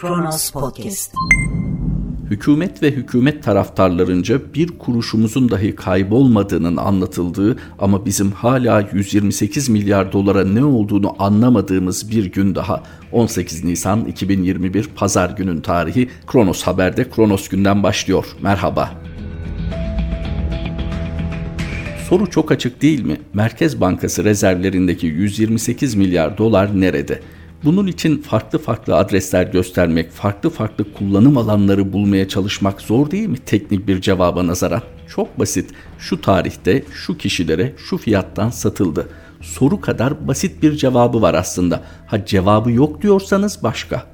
Kronos Podcast. Hükümet ve hükümet taraftarlarınca bir kuruşumuzun dahi kaybolmadığının anlatıldığı ama bizim hala 128 milyar dolara ne olduğunu anlamadığımız bir gün daha 18 Nisan 2021 Pazar günün tarihi Kronos Haber'de Kronos günden başlıyor. Merhaba. Soru çok açık değil mi? Merkez Bankası rezervlerindeki 128 milyar dolar nerede? Bunun için farklı farklı adresler göstermek, farklı farklı kullanım alanları bulmaya çalışmak zor değil mi teknik bir cevaba nazaran? Çok basit. Şu tarihte, şu kişilere, şu fiyattan satıldı. Soru kadar basit bir cevabı var aslında. Ha cevabı yok diyorsanız başka.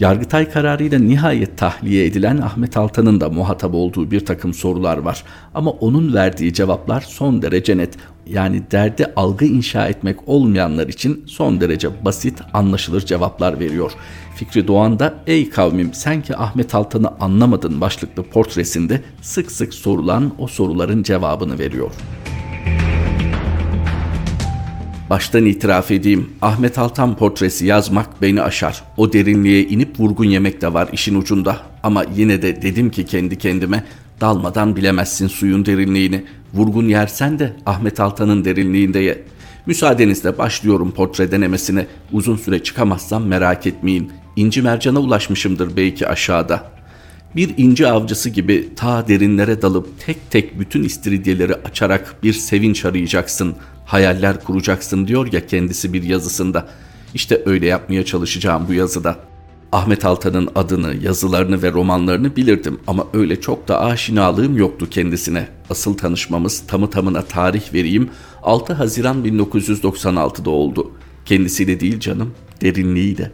Yargıtay kararıyla nihayet tahliye edilen Ahmet Altan'ın da muhatap olduğu bir takım sorular var. Ama onun verdiği cevaplar son derece net. Yani derde algı inşa etmek olmayanlar için son derece basit, anlaşılır cevaplar veriyor. Fikri Doğan da ''Ey kavmim sen ki Ahmet Altan'ı anlamadın'' başlıklı portresinde sık sık sorulan o soruların cevabını veriyor. Baştan itiraf edeyim, Ahmet Altan portresi yazmak beni aşar. O derinliğe inip vurgun yemek de var işin ucunda. Ama yine de dedim ki kendi kendime, dalmadan bilemezsin suyun derinliğini. Vurgun yersen de Ahmet Altan'ın derinliğinde ye. Müsaadenizle başlıyorum portre denemesine. Uzun süre çıkamazsam merak etmeyin. İnci mercana ulaşmışımdır belki aşağıda. Bir inci avcısı gibi ta derinlere dalıp tek tek bütün istiridyeleri açarak bir sevinç arayacaksın hayaller kuracaksın diyor ya kendisi bir yazısında. İşte öyle yapmaya çalışacağım bu yazıda. Ahmet Altan'ın adını, yazılarını ve romanlarını bilirdim ama öyle çok da aşinalığım yoktu kendisine. Asıl tanışmamız tamı tamına tarih vereyim 6 Haziran 1996'da oldu. Kendisiyle değil canım, derinliğiyle.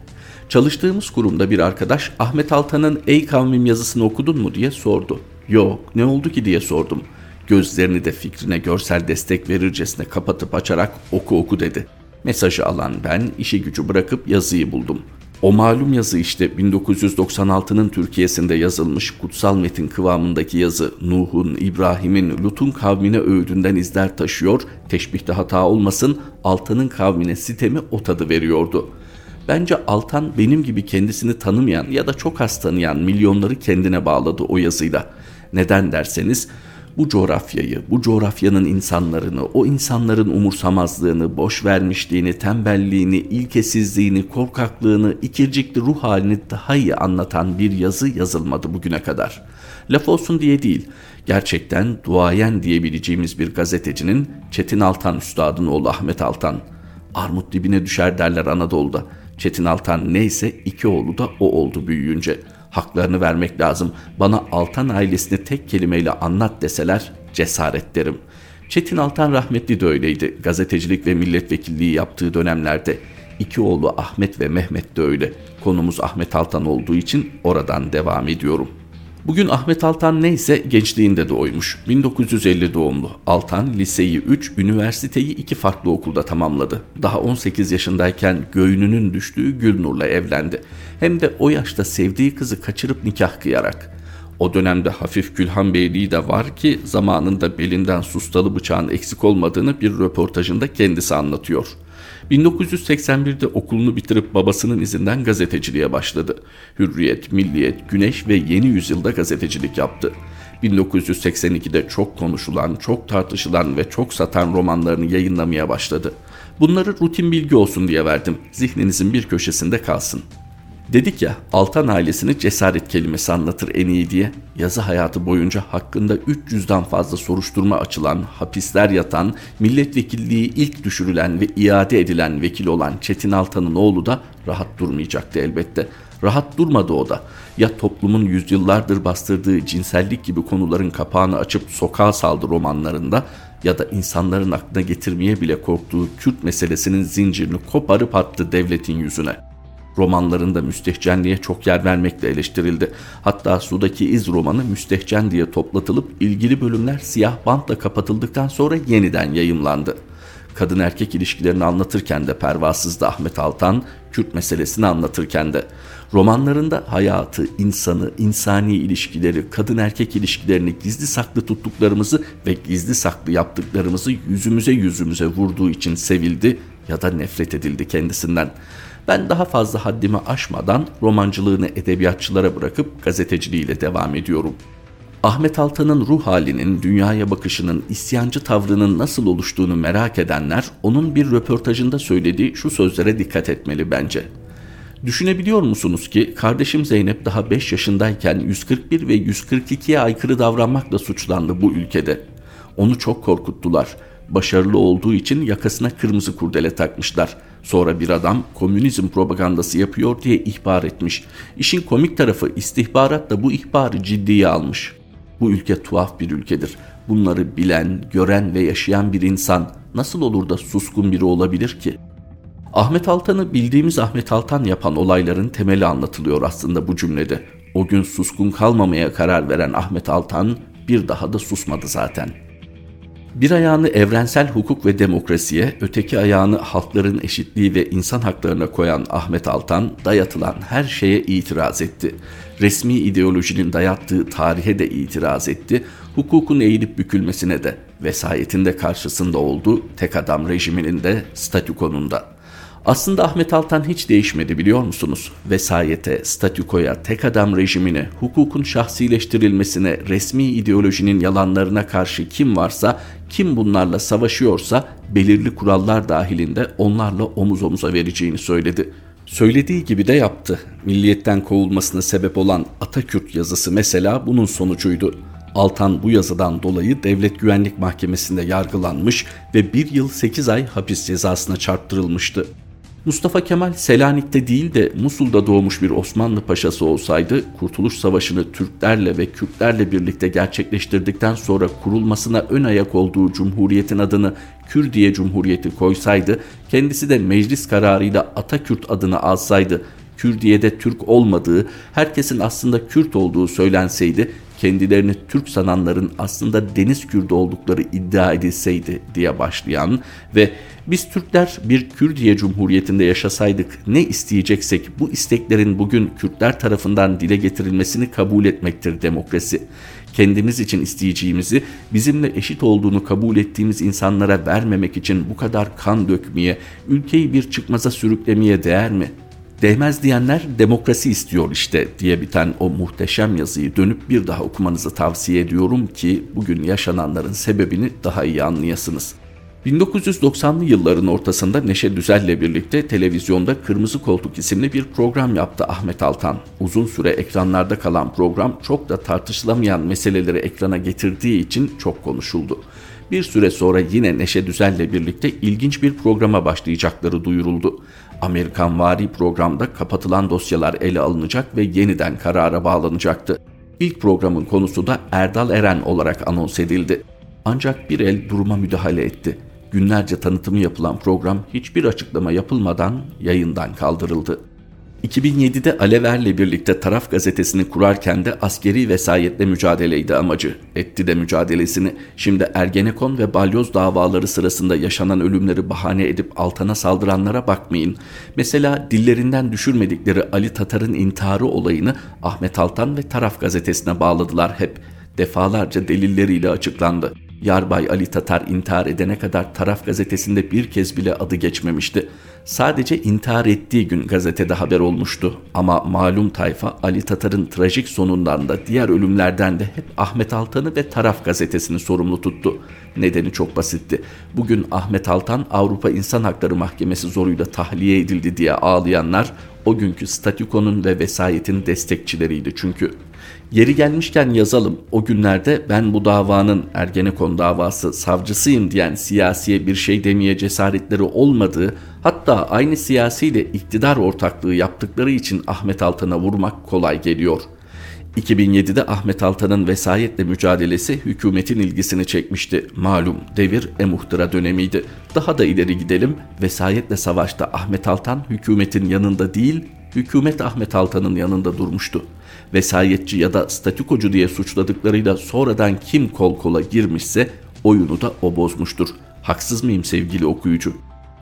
Çalıştığımız kurumda bir arkadaş Ahmet Altan'ın Ey kavmim yazısını okudun mu diye sordu. Yok ne oldu ki diye sordum. Gözlerini de fikrine görsel destek verircesine kapatıp açarak oku oku dedi. Mesajı alan ben işi gücü bırakıp yazıyı buldum. O malum yazı işte 1996'nın Türkiye'sinde yazılmış kutsal metin kıvamındaki yazı Nuh'un, İbrahim'in, Lut'un kavmine öğüdünden izler taşıyor, teşbihte hata olmasın Altan'ın kavmine sitemi o tadı veriyordu. Bence Altan benim gibi kendisini tanımayan ya da çok az tanıyan milyonları kendine bağladı o yazıyla. Neden derseniz bu coğrafyayı, bu coğrafyanın insanlarını, o insanların umursamazlığını, boş vermişliğini, tembelliğini, ilkesizliğini, korkaklığını, ikircikli ruh halini daha iyi anlatan bir yazı yazılmadı bugüne kadar. Laf olsun diye değil, gerçekten duayen diyebileceğimiz bir gazetecinin Çetin Altan Üstad'ın oğlu Ahmet Altan. Armut dibine düşer derler Anadolu'da. Çetin Altan neyse iki oğlu da o oldu büyüyünce.'' Haklarını vermek lazım. Bana Altan ailesini tek kelimeyle anlat deseler cesaret derim. Çetin Altan rahmetli de öyleydi. Gazetecilik ve milletvekilliği yaptığı dönemlerde. İki oğlu Ahmet ve Mehmet de öyle. Konumuz Ahmet Altan olduğu için oradan devam ediyorum.'' Bugün Ahmet Altan neyse gençliğinde doğmuş. 1950 doğumlu. Altan liseyi 3, üniversiteyi 2 farklı okulda tamamladı. Daha 18 yaşındayken göğününün düştüğü Gülnur'la evlendi. Hem de o yaşta sevdiği kızı kaçırıp nikah kıyarak. O dönemde hafif Gülhan Beyliği de var ki zamanında belinden sustalı bıçağın eksik olmadığını bir röportajında kendisi anlatıyor.'' 1981'de okulunu bitirip babasının izinden gazeteciliğe başladı. Hürriyet, Milliyet, Güneş ve Yeni Yüzyılda gazetecilik yaptı. 1982'de çok konuşulan, çok tartışılan ve çok satan romanlarını yayınlamaya başladı. Bunları rutin bilgi olsun diye verdim. Zihninizin bir köşesinde kalsın. Dedik ya Altan ailesini cesaret kelimesi anlatır en iyi diye. Yazı hayatı boyunca hakkında 300'den fazla soruşturma açılan, hapisler yatan, milletvekilliği ilk düşürülen ve iade edilen vekil olan Çetin Altan'ın oğlu da rahat durmayacaktı elbette. Rahat durmadı o da. Ya toplumun yüzyıllardır bastırdığı cinsellik gibi konuların kapağını açıp sokağa saldı romanlarında ya da insanların aklına getirmeye bile korktuğu Kürt meselesinin zincirini koparıp attı devletin yüzüne.'' Romanlarında müstehcenliğe çok yer vermekle eleştirildi. Hatta Sudaki İz romanı müstehcen diye toplatılıp ilgili bölümler siyah bantla kapatıldıktan sonra yeniden yayımlandı. Kadın erkek ilişkilerini anlatırken de pervasızdı Ahmet Altan, Kürt meselesini anlatırken de. Romanlarında hayatı, insanı, insani ilişkileri, kadın erkek ilişkilerini gizli saklı tuttuklarımızı ve gizli saklı yaptıklarımızı yüzümüze yüzümüze vurduğu için sevildi ya da nefret edildi kendisinden. Ben daha fazla haddimi aşmadan romancılığını edebiyatçılara bırakıp gazeteciliğiyle devam ediyorum. Ahmet Altan'ın ruh halinin, dünyaya bakışının, isyancı tavrının nasıl oluştuğunu merak edenler onun bir röportajında söylediği şu sözlere dikkat etmeli bence. Düşünebiliyor musunuz ki kardeşim Zeynep daha 5 yaşındayken 141 ve 142'ye aykırı davranmakla suçlandı bu ülkede. Onu çok korkuttular. Başarılı olduğu için yakasına kırmızı kurdele takmışlar. Sonra bir adam komünizm propagandası yapıyor diye ihbar etmiş. İşin komik tarafı istihbarat da bu ihbarı ciddiye almış. Bu ülke tuhaf bir ülkedir. Bunları bilen, gören ve yaşayan bir insan nasıl olur da suskun biri olabilir ki? Ahmet Altan'ı bildiğimiz Ahmet Altan yapan olayların temeli anlatılıyor aslında bu cümlede. O gün suskun kalmamaya karar veren Ahmet Altan bir daha da susmadı zaten.'' Bir ayağını evrensel hukuk ve demokrasiye, öteki ayağını halkların eşitliği ve insan haklarına koyan Ahmet Altan dayatılan her şeye itiraz etti. Resmi ideolojinin dayattığı tarihe de itiraz etti. Hukukun eğilip bükülmesine de vesayetinde karşısında oldu. Tek adam rejiminin de statükonun da. Aslında Ahmet Altan hiç değişmedi biliyor musunuz? Vesayete, statükoya, tek adam rejimine, hukukun şahsileştirilmesine, resmi ideolojinin yalanlarına karşı kim varsa, kim bunlarla savaşıyorsa belirli kurallar dahilinde onlarla omuz omuza vereceğini söyledi. Söylediği gibi de yaptı. Milliyetten kovulmasına sebep olan Atakürt yazısı mesela bunun sonucuydu. Altan bu yazıdan dolayı Devlet Güvenlik Mahkemesi'nde yargılanmış ve bir yıl 8 ay hapis cezasına çarptırılmıştı. Mustafa Kemal Selanik'te değil de Musul'da doğmuş bir Osmanlı paşası olsaydı Kurtuluş Savaşı'nı Türklerle ve Kürtlerle birlikte gerçekleştirdikten sonra kurulmasına ön ayak olduğu cumhuriyetin adını Kürdiye Cumhuriyeti koysaydı kendisi de meclis kararıyla Atakürt adını alsaydı Kürdiye'de Türk olmadığı, herkesin aslında Kürt olduğu söylenseydi kendilerini Türk sananların aslında deniz Kürdü oldukları iddia edilseydi diye başlayan ve biz Türkler bir Kürdiye Cumhuriyeti'nde yaşasaydık ne isteyeceksek bu isteklerin bugün Kürtler tarafından dile getirilmesini kabul etmektir demokrasi. Kendimiz için isteyeceğimizi bizimle eşit olduğunu kabul ettiğimiz insanlara vermemek için bu kadar kan dökmeye, ülkeyi bir çıkmaza sürüklemeye değer mi?'' Değmez diyenler demokrasi istiyor işte diye biten o muhteşem yazıyı dönüp bir daha okumanızı tavsiye ediyorum ki bugün yaşananların sebebini daha iyi anlayasınız. 1990'lı yılların ortasında Neşe Düzel'le birlikte televizyonda Kırmızı Koltuk isimli bir program yaptı Ahmet Altan. Uzun süre ekranlarda kalan program çok da tartışılamayan meseleleri ekrana getirdiği için çok konuşuldu. Bir süre sonra yine Neşe Düzel'le birlikte ilginç bir programa başlayacakları duyuruldu. Amerikan vari programda kapatılan dosyalar ele alınacak ve yeniden karara bağlanacaktı. İlk programın konusu da Erdal Eren olarak anons edildi. Ancak bir el duruma müdahale etti. Günlerce tanıtımı yapılan program hiçbir açıklama yapılmadan yayından kaldırıldı. 2007'de Alever'le birlikte Taraf gazetesini kurarken de askeri vesayetle mücadeleydi amacı. Etti de mücadelesini. Şimdi Ergenekon ve Balyoz davaları sırasında yaşanan ölümleri bahane edip altana saldıranlara bakmayın. Mesela dillerinden düşürmedikleri Ali Tatar'ın intiharı olayını Ahmet Altan ve Taraf gazetesine bağladılar hep. Defalarca delilleriyle açıklandı. Yarbay Ali Tatar intihar edene kadar Taraf gazetesinde bir kez bile adı geçmemişti. Sadece intihar ettiği gün gazetede haber olmuştu ama malum tayfa Ali Tatar'ın trajik sonundan da diğer ölümlerden de hep Ahmet Altan'ı ve Taraf gazetesini sorumlu tuttu. Nedeni çok basitti. Bugün Ahmet Altan Avrupa İnsan Hakları Mahkemesi zoruyla tahliye edildi diye ağlayanlar o günkü statükonun ve vesayetin destekçileriydi çünkü. Yeri gelmişken yazalım. O günlerde ben bu davanın Ergenekon davası savcısıyım diyen siyasiye bir şey demeye cesaretleri olmadığı, hatta aynı siyasiyle iktidar ortaklığı yaptıkları için Ahmet Altan'a vurmak kolay geliyor. 2007'de Ahmet Altan'ın vesayetle mücadelesi hükümetin ilgisini çekmişti. Malum devir emuhtıra dönemiydi. Daha da ileri gidelim. Vesayetle savaşta Ahmet Altan hükümetin yanında değil, hükümet Ahmet Altan'ın yanında durmuştu vesayetçi ya da statükocu diye suçladıklarıyla sonradan kim kol kola girmişse oyunu da o bozmuştur. Haksız mıyım sevgili okuyucu?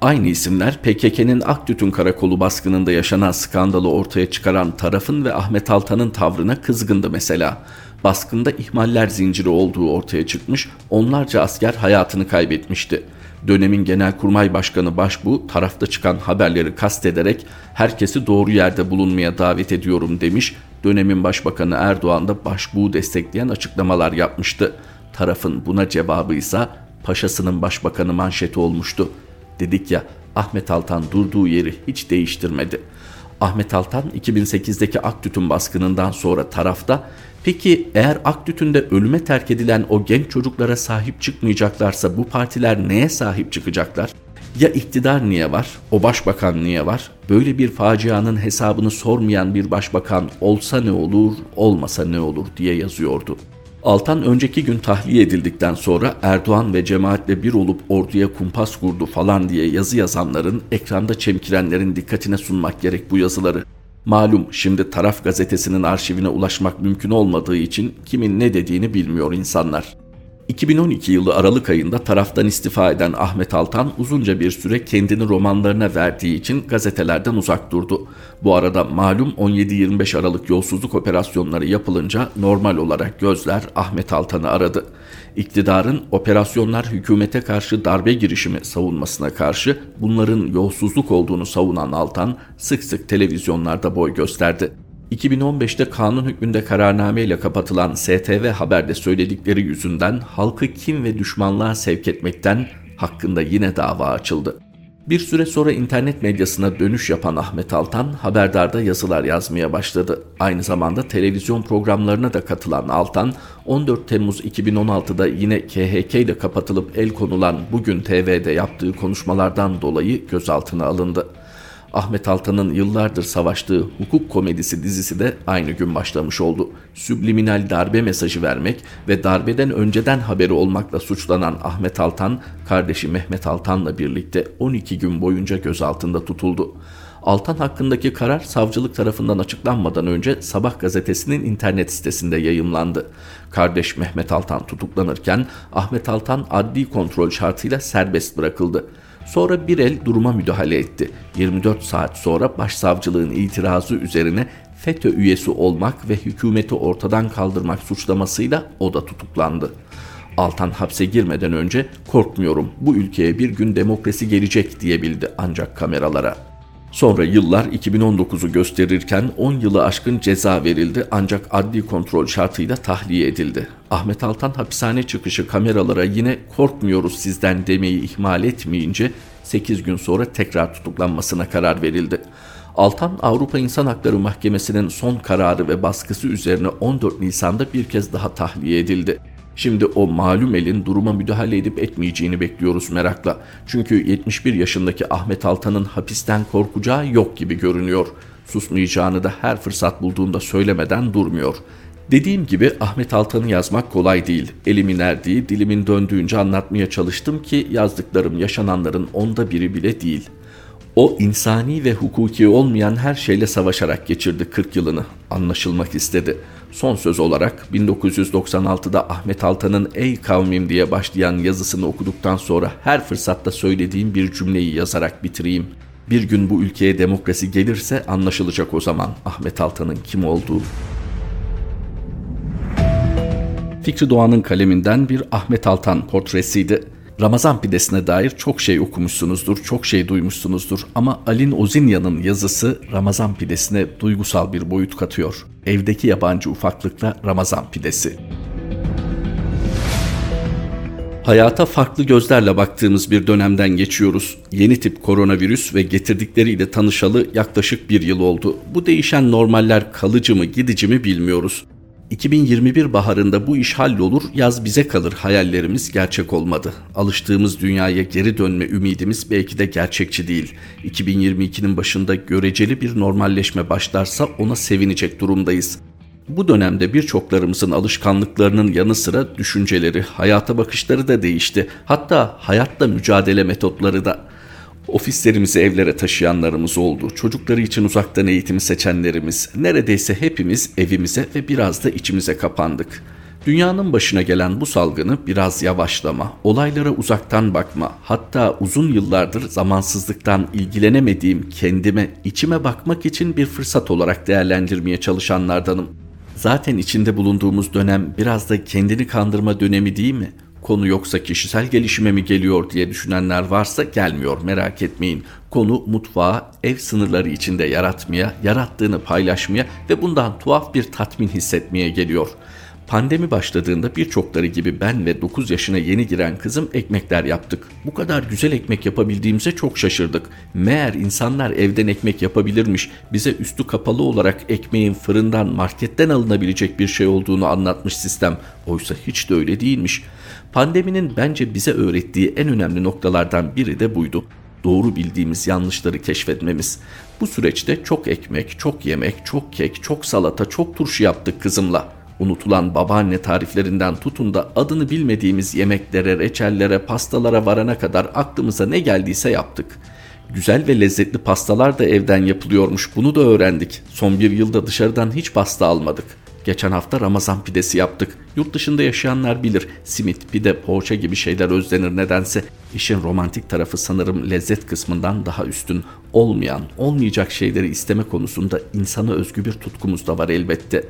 Aynı isimler PKK'nın Aktütün Karakolu baskınında yaşanan skandalı ortaya çıkaran tarafın ve Ahmet Altan'ın tavrına kızgındı mesela. Baskında ihmaller zinciri olduğu ortaya çıkmış, onlarca asker hayatını kaybetmişti. Dönemin Genelkurmay Başkanı Başbuğ tarafta çıkan haberleri kastederek herkesi doğru yerde bulunmaya davet ediyorum demiş. Dönemin Başbakanı Erdoğan da Başbuğ'u destekleyen açıklamalar yapmıştı. Tarafın buna cevabı ise paşasının başbakanı manşeti olmuştu. Dedik ya Ahmet Altan durduğu yeri hiç değiştirmedi. Ahmet Altan 2008'deki Aktüt'ün baskınından sonra tarafta peki eğer Aktüt'ünde ölüme terk edilen o genç çocuklara sahip çıkmayacaklarsa bu partiler neye sahip çıkacaklar? Ya iktidar niye var? O başbakan niye var? Böyle bir facianın hesabını sormayan bir başbakan olsa ne olur, olmasa ne olur diye yazıyordu. Altan önceki gün tahliye edildikten sonra Erdoğan ve cemaatle bir olup orduya kumpas kurdu falan diye yazı yazanların, ekranda çemkirenlerin dikkatine sunmak gerek bu yazıları. Malum şimdi taraf gazetesinin arşivine ulaşmak mümkün olmadığı için kimin ne dediğini bilmiyor insanlar. 2012 yılı Aralık ayında taraftan istifa eden Ahmet Altan uzunca bir süre kendini romanlarına verdiği için gazetelerden uzak durdu. Bu arada malum 17-25 Aralık yolsuzluk operasyonları yapılınca normal olarak gözler Ahmet Altan'ı aradı. İktidarın operasyonlar hükümete karşı darbe girişimi savunmasına karşı bunların yolsuzluk olduğunu savunan Altan sık sık televizyonlarda boy gösterdi. 2015'te kanun hükmünde kararname ile kapatılan STV Haber'de söyledikleri yüzünden halkı kim ve düşmanlığa sevk etmekten hakkında yine dava açıldı. Bir süre sonra internet medyasına dönüş yapan Ahmet Altan haberdarda yazılar yazmaya başladı. Aynı zamanda televizyon programlarına da katılan Altan 14 Temmuz 2016'da yine KHK ile kapatılıp el konulan Bugün TV'de yaptığı konuşmalardan dolayı gözaltına alındı. Ahmet Altan'ın yıllardır savaştığı hukuk komedisi dizisi de aynı gün başlamış oldu. Subliminal darbe mesajı vermek ve darbeden önceden haberi olmakla suçlanan Ahmet Altan, kardeşi Mehmet Altan'la birlikte 12 gün boyunca gözaltında tutuldu. Altan hakkındaki karar savcılık tarafından açıklanmadan önce Sabah gazetesinin internet sitesinde yayımlandı. Kardeş Mehmet Altan tutuklanırken Ahmet Altan adli kontrol şartıyla serbest bırakıldı. Sonra bir el duruma müdahale etti. 24 saat sonra başsavcılığın itirazı üzerine FETÖ üyesi olmak ve hükümeti ortadan kaldırmak suçlamasıyla o da tutuklandı. Altan hapse girmeden önce korkmuyorum bu ülkeye bir gün demokrasi gelecek diyebildi ancak kameralara. Sonra yıllar 2019'u gösterirken 10 yılı aşkın ceza verildi ancak adli kontrol şartıyla tahliye edildi. Ahmet Altan hapishane çıkışı kameralara yine korkmuyoruz sizden demeyi ihmal etmeyince 8 gün sonra tekrar tutuklanmasına karar verildi. Altan Avrupa İnsan Hakları Mahkemesi'nin son kararı ve baskısı üzerine 14 Nisan'da bir kez daha tahliye edildi. Şimdi o malum elin duruma müdahale edip etmeyeceğini bekliyoruz merakla. Çünkü 71 yaşındaki Ahmet Altan'ın hapisten korkacağı yok gibi görünüyor. Susmayacağını da her fırsat bulduğunda söylemeden durmuyor. Dediğim gibi Ahmet Altan'ı yazmak kolay değil. Elimin erdiği, dilimin döndüğünce anlatmaya çalıştım ki yazdıklarım yaşananların onda biri bile değil.'' O insani ve hukuki olmayan her şeyle savaşarak geçirdi 40 yılını. Anlaşılmak istedi. Son söz olarak 1996'da Ahmet Altan'ın Ey kavmim diye başlayan yazısını okuduktan sonra her fırsatta söylediğim bir cümleyi yazarak bitireyim. Bir gün bu ülkeye demokrasi gelirse anlaşılacak o zaman Ahmet Altan'ın kim olduğu. Fikri Doğan'ın kaleminden bir Ahmet Altan portresiydi. Ramazan pidesine dair çok şey okumuşsunuzdur, çok şey duymuşsunuzdur ama Alin Ozinya'nın yazısı Ramazan pidesine duygusal bir boyut katıyor. Evdeki yabancı ufaklıkla Ramazan pidesi. Hayata farklı gözlerle baktığımız bir dönemden geçiyoruz. Yeni tip koronavirüs ve getirdikleriyle tanışalı yaklaşık bir yıl oldu. Bu değişen normaller kalıcı mı gidici mi bilmiyoruz. 2021 baharında bu iş hallolur, yaz bize kalır hayallerimiz gerçek olmadı. Alıştığımız dünyaya geri dönme ümidimiz belki de gerçekçi değil. 2022'nin başında göreceli bir normalleşme başlarsa ona sevinecek durumdayız. Bu dönemde birçoklarımızın alışkanlıklarının yanı sıra düşünceleri, hayata bakışları da değişti. Hatta hayatla mücadele metotları da. Ofislerimizi evlere taşıyanlarımız oldu. Çocukları için uzaktan eğitimi seçenlerimiz, neredeyse hepimiz evimize ve biraz da içimize kapandık. Dünyanın başına gelen bu salgını biraz yavaşlama, olaylara uzaktan bakma, hatta uzun yıllardır zamansızlıktan ilgilenemediğim kendime, içime bakmak için bir fırsat olarak değerlendirmeye çalışanlardanım. Zaten içinde bulunduğumuz dönem biraz da kendini kandırma dönemi değil mi? Konu yoksa kişisel gelişime mi geliyor diye düşünenler varsa gelmiyor merak etmeyin. Konu mutfağı ev sınırları içinde yaratmaya, yarattığını paylaşmaya ve bundan tuhaf bir tatmin hissetmeye geliyor. Pandemi başladığında birçokları gibi ben ve 9 yaşına yeni giren kızım ekmekler yaptık. Bu kadar güzel ekmek yapabildiğimize çok şaşırdık. Meğer insanlar evden ekmek yapabilirmiş. Bize üstü kapalı olarak ekmeğin fırından, marketten alınabilecek bir şey olduğunu anlatmış sistem. Oysa hiç de öyle değilmiş. Pandeminin bence bize öğrettiği en önemli noktalardan biri de buydu doğru bildiğimiz yanlışları keşfetmemiz. Bu süreçte çok ekmek, çok yemek, çok kek, çok salata, çok turşu yaptık kızımla. Unutulan babaanne tariflerinden tutun da adını bilmediğimiz yemeklere, reçellere, pastalara varana kadar aklımıza ne geldiyse yaptık. Güzel ve lezzetli pastalar da evden yapılıyormuş bunu da öğrendik. Son bir yılda dışarıdan hiç pasta almadık. Geçen hafta Ramazan pidesi yaptık. Yurt dışında yaşayanlar bilir. Simit, pide, poğaça gibi şeyler özlenir nedense. İşin romantik tarafı sanırım lezzet kısmından daha üstün. Olmayan, olmayacak şeyleri isteme konusunda insana özgü bir tutkumuz da var elbette.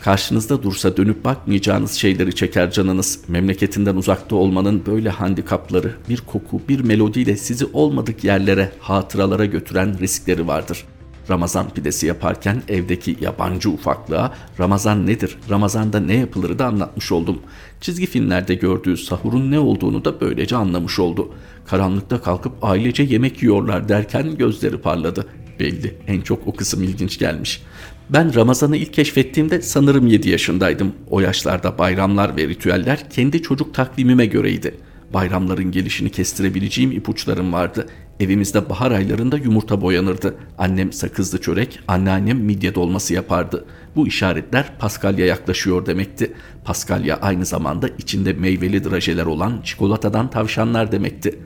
Karşınızda dursa dönüp bakmayacağınız şeyleri çeker canınız. Memleketinden uzakta olmanın böyle handikapları, bir koku, bir melodiyle sizi olmadık yerlere, hatıralara götüren riskleri vardır. Ramazan pidesi yaparken evdeki yabancı ufaklığa Ramazan nedir, Ramazan'da ne yapılır da anlatmış oldum. Çizgi filmlerde gördüğü sahurun ne olduğunu da böylece anlamış oldu. Karanlıkta kalkıp ailece yemek yiyorlar derken gözleri parladı. Belli en çok o kısım ilginç gelmiş. Ben Ramazan'ı ilk keşfettiğimde sanırım 7 yaşındaydım. O yaşlarda bayramlar ve ritüeller kendi çocuk takvimime göreydi. Bayramların gelişini kestirebileceğim ipuçlarım vardı. Evimizde bahar aylarında yumurta boyanırdı. Annem sakızlı çörek, anneannem midye dolması yapardı. Bu işaretler Paskalya yaklaşıyor demekti. Paskalya aynı zamanda içinde meyveli drajeler olan çikolatadan tavşanlar demekti.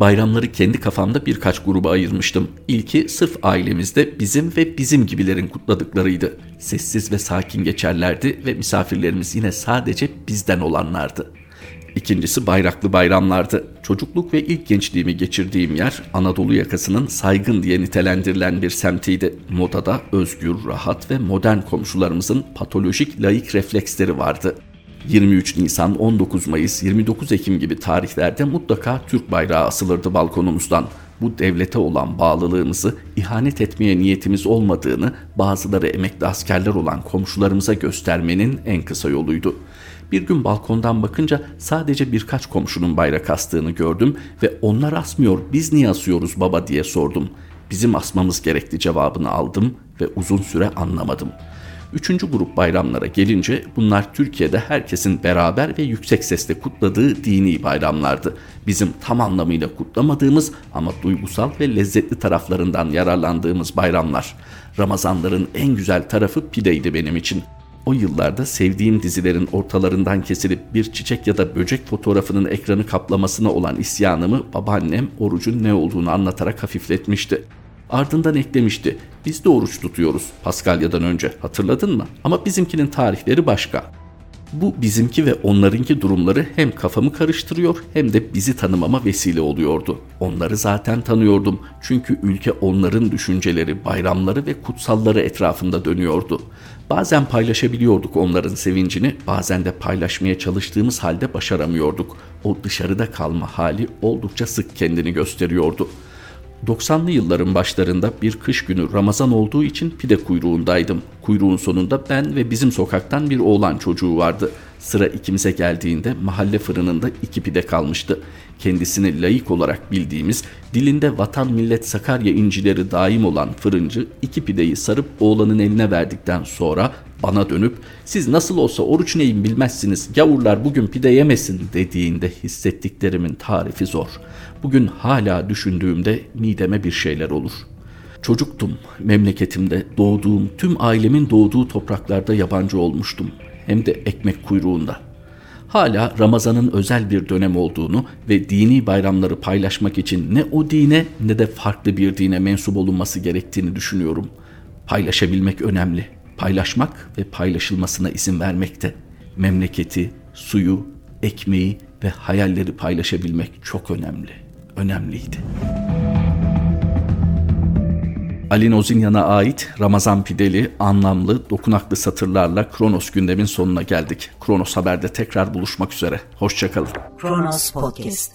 Bayramları kendi kafamda birkaç gruba ayırmıştım. İlki sırf ailemizde bizim ve bizim gibilerin kutladıklarıydı. Sessiz ve sakin geçerlerdi ve misafirlerimiz yine sadece bizden olanlardı. İkincisi bayraklı bayramlardı. Çocukluk ve ilk gençliğimi geçirdiğim yer Anadolu yakasının saygın diye nitelendirilen bir semtiydi. Modada özgür, rahat ve modern komşularımızın patolojik laik refleksleri vardı. 23 Nisan, 19 Mayıs, 29 Ekim gibi tarihlerde mutlaka Türk bayrağı asılırdı balkonumuzdan. Bu devlete olan bağlılığımızı, ihanet etmeye niyetimiz olmadığını bazıları emekli askerler olan komşularımıza göstermenin en kısa yoluydu. Bir gün balkondan bakınca sadece birkaç komşunun bayrak astığını gördüm ve onlar asmıyor biz niye asıyoruz baba diye sordum. Bizim asmamız gerekli cevabını aldım ve uzun süre anlamadım. Üçüncü grup bayramlara gelince bunlar Türkiye'de herkesin beraber ve yüksek sesle kutladığı dini bayramlardı. Bizim tam anlamıyla kutlamadığımız ama duygusal ve lezzetli taraflarından yararlandığımız bayramlar. Ramazanların en güzel tarafı pideydi benim için. O yıllarda sevdiğim dizilerin ortalarından kesilip bir çiçek ya da böcek fotoğrafının ekranı kaplamasına olan isyanımı babaannem orucun ne olduğunu anlatarak hafifletmişti. Ardından eklemişti. Biz de oruç tutuyoruz Paskalya'dan önce hatırladın mı? Ama bizimkinin tarihleri başka. Bu bizimki ve onlarınki durumları hem kafamı karıştırıyor hem de bizi tanımama vesile oluyordu. Onları zaten tanıyordum çünkü ülke onların düşünceleri, bayramları ve kutsalları etrafında dönüyordu. Bazen paylaşabiliyorduk onların sevincini, bazen de paylaşmaya çalıştığımız halde başaramıyorduk. O dışarıda kalma hali oldukça sık kendini gösteriyordu.'' 90'lı yılların başlarında bir kış günü Ramazan olduğu için pide kuyruğundaydım. Kuyruğun sonunda ben ve bizim sokaktan bir oğlan çocuğu vardı. Sıra ikimize geldiğinde mahalle fırınında iki pide kalmıştı. Kendisini layık olarak bildiğimiz, dilinde vatan millet Sakarya incileri daim olan fırıncı iki pideyi sarıp oğlanın eline verdikten sonra bana dönüp siz nasıl olsa oruç neyin bilmezsiniz gavurlar bugün pide yemesin dediğinde hissettiklerimin tarifi zor. Bugün hala düşündüğümde mideme bir şeyler olur. Çocuktum, memleketimde doğduğum, tüm ailemin doğduğu topraklarda yabancı olmuştum. Hem de ekmek kuyruğunda. Hala Ramazan'ın özel bir dönem olduğunu ve dini bayramları paylaşmak için ne o dine ne de farklı bir dine mensup olunması gerektiğini düşünüyorum. Paylaşabilmek önemli paylaşmak ve paylaşılmasına izin vermekte. Memleketi, suyu, ekmeği ve hayalleri paylaşabilmek çok önemli. Önemliydi. Ali Nozinyan'a ait Ramazan Pideli, anlamlı, dokunaklı satırlarla Kronos gündemin sonuna geldik. Kronos Haber'de tekrar buluşmak üzere. Hoşçakalın. Kronos Podcast